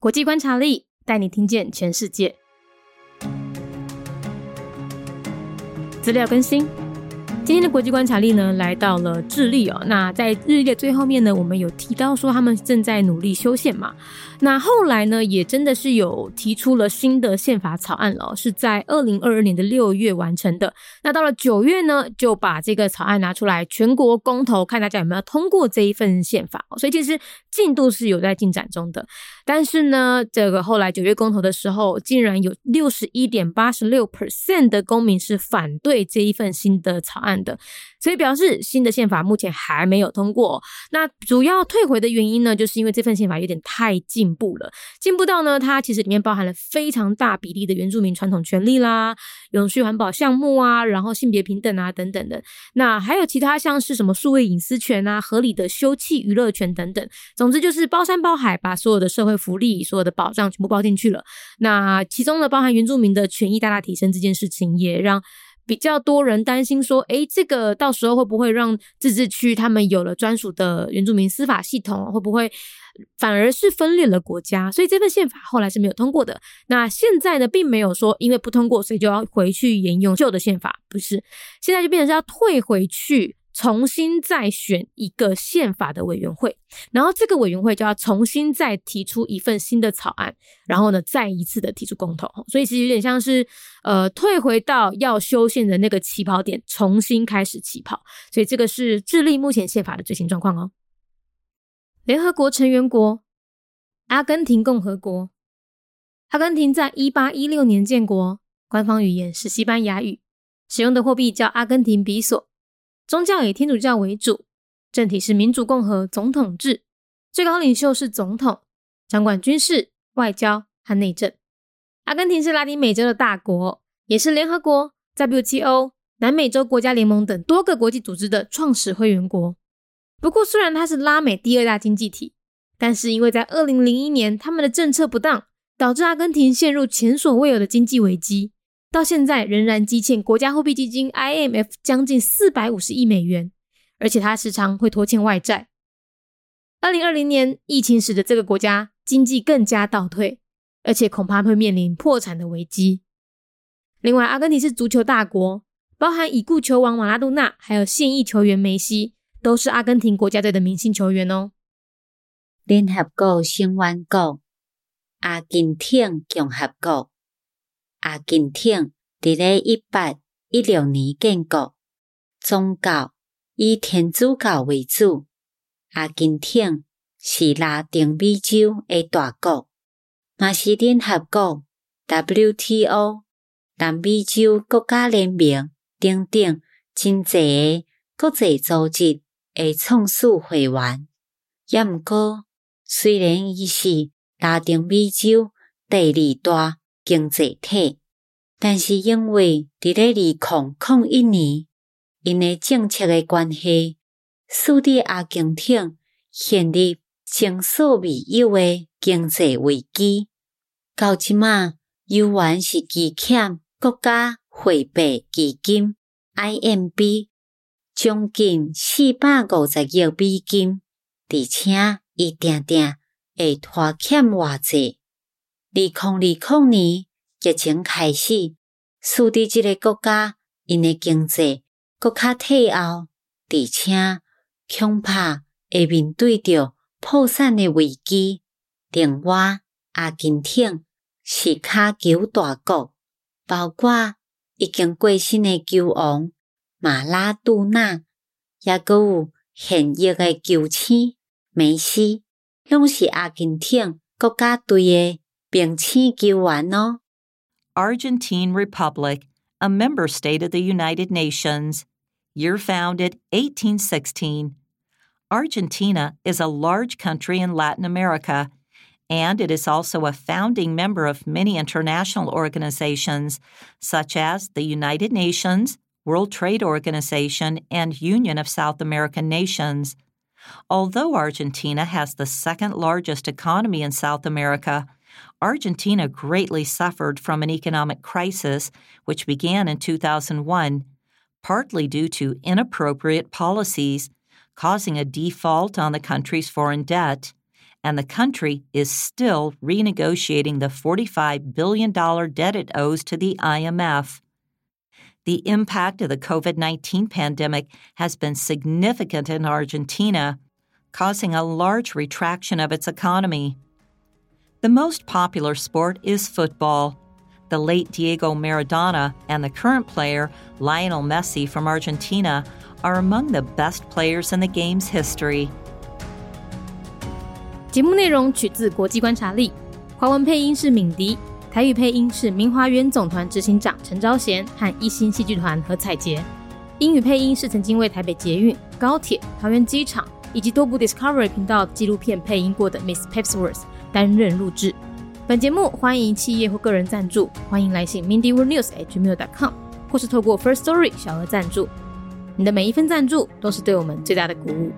国际观察力带你听见全世界。资料更新。今天的国际观察力呢，来到了智利哦。那在日历的最后面呢，我们有提到说他们正在努力修宪嘛。那后来呢，也真的是有提出了新的宪法草案了，是在二零二二年的六月完成的。那到了九月呢，就把这个草案拿出来全国公投，看大家有没有通过这一份宪法。所以其实进度是有在进展中的。但是呢，这个后来九月公投的时候，竟然有六十一点八十六 percent 的公民是反对这一份新的草案。的，所以表示新的宪法目前还没有通过。那主要退回的原因呢，就是因为这份宪法有点太进步了，进步到呢，它其实里面包含了非常大比例的原住民传统权利啦、永续环保项目啊，然后性别平等啊等等的。那还有其他像是什么数位隐私权啊、合理的休憩娱乐权等等。总之就是包山包海，把所有的社会福利、所有的保障全部包进去了。那其中呢，包含原住民的权益大大提升这件事情，也让。比较多人担心说，哎，这个到时候会不会让自治区他们有了专属的原住民司法系统，会不会反而是分裂了国家？所以这份宪法后来是没有通过的。那现在呢，并没有说因为不通过，所以就要回去沿用旧的宪法，不是？现在就变成是要退回去。重新再选一个宪法的委员会，然后这个委员会就要重新再提出一份新的草案，然后呢再一次的提出公投，所以其实有点像是呃退回到要修宪的那个起跑点，重新开始起跑。所以这个是智利目前宪法的最新状况哦。联合国成员国阿根廷共和国，阿根廷在一八一六年建国，官方语言是西班牙语，使用的货币叫阿根廷比索。宗教以天主教为主，政体是民主共和总统制，最高领袖是总统，掌管军事、外交和内政。阿根廷是拉丁美洲的大国，也是联合国、WTO、南美洲国家联盟等多个国际组织的创始会员国。不过，虽然它是拉美第二大经济体，但是因为在二零零一年他们的政策不当，导致阿根廷陷入前所未有的经济危机。到现在仍然积欠国家货币基金 IMF 将近四百五十亿美元，而且它时常会拖欠外债。二零二零年疫情使得这个国家经济更加倒退，而且恐怕会面临破产的危机。另外，阿根廷是足球大国，包含已故球王马拉多纳，还有现役球员梅西，都是阿根廷国家队的明星球员哦。联合国成员国，阿根廷共和国。阿根廷伫咧一八一六年建国，宗教以天主教为主。阿根廷是拉丁美洲诶大国，嘛是联合国、WTO、南美洲国家联盟等等真济个国际组织诶创始会员。也毋过，虽然伊是拉丁美洲第二大。经济体，但是因为伫咧二零零一年，因诶政策诶关系，使得阿根廷陷入前所未有诶经济危机。到即马，犹原是积欠国家货币基金 （IMB） 将近四百五十亿美金，而且伊定定会拖欠偌济。二零二零年疫情开始，使得即个国家因诶经济搁较退后，而且恐怕会面对着破产诶危机。另外，阿根廷是卡球大国，包括已经过身诶球王马拉杜纳，也搁有现役诶球星梅西，拢是阿根廷国家队诶。Argentine Republic, a member state of the United Nations. Year founded 1816. Argentina is a large country in Latin America, and it is also a founding member of many international organizations such as the United Nations, World Trade Organization, and Union of South American Nations. Although Argentina has the second largest economy in South America, Argentina greatly suffered from an economic crisis which began in 2001, partly due to inappropriate policies, causing a default on the country's foreign debt, and the country is still renegotiating the $45 billion debt it owes to the IMF. The impact of the COVID 19 pandemic has been significant in Argentina, causing a large retraction of its economy. The most popular sport is football. The late Diego Maradona and the current player, Lionel Messi from Argentina, are among the best players in the game's history. 节目内容取自国际观察力，华文配音是敏迪，台语配音是明华园总团执行长陈昭贤和一星戏剧团何彩杰，英语配音是曾经为台北捷运、高铁、桃园机场以及多部 Discovery 频道纪录片配音过的 Miss Pepsworth 担任录制。本节目欢迎企业或个人赞助，欢迎来信 mindyworldnews@gmail.com，或是透过 First Story 小额赞助。你的每一份赞助都是对我们最大的鼓舞。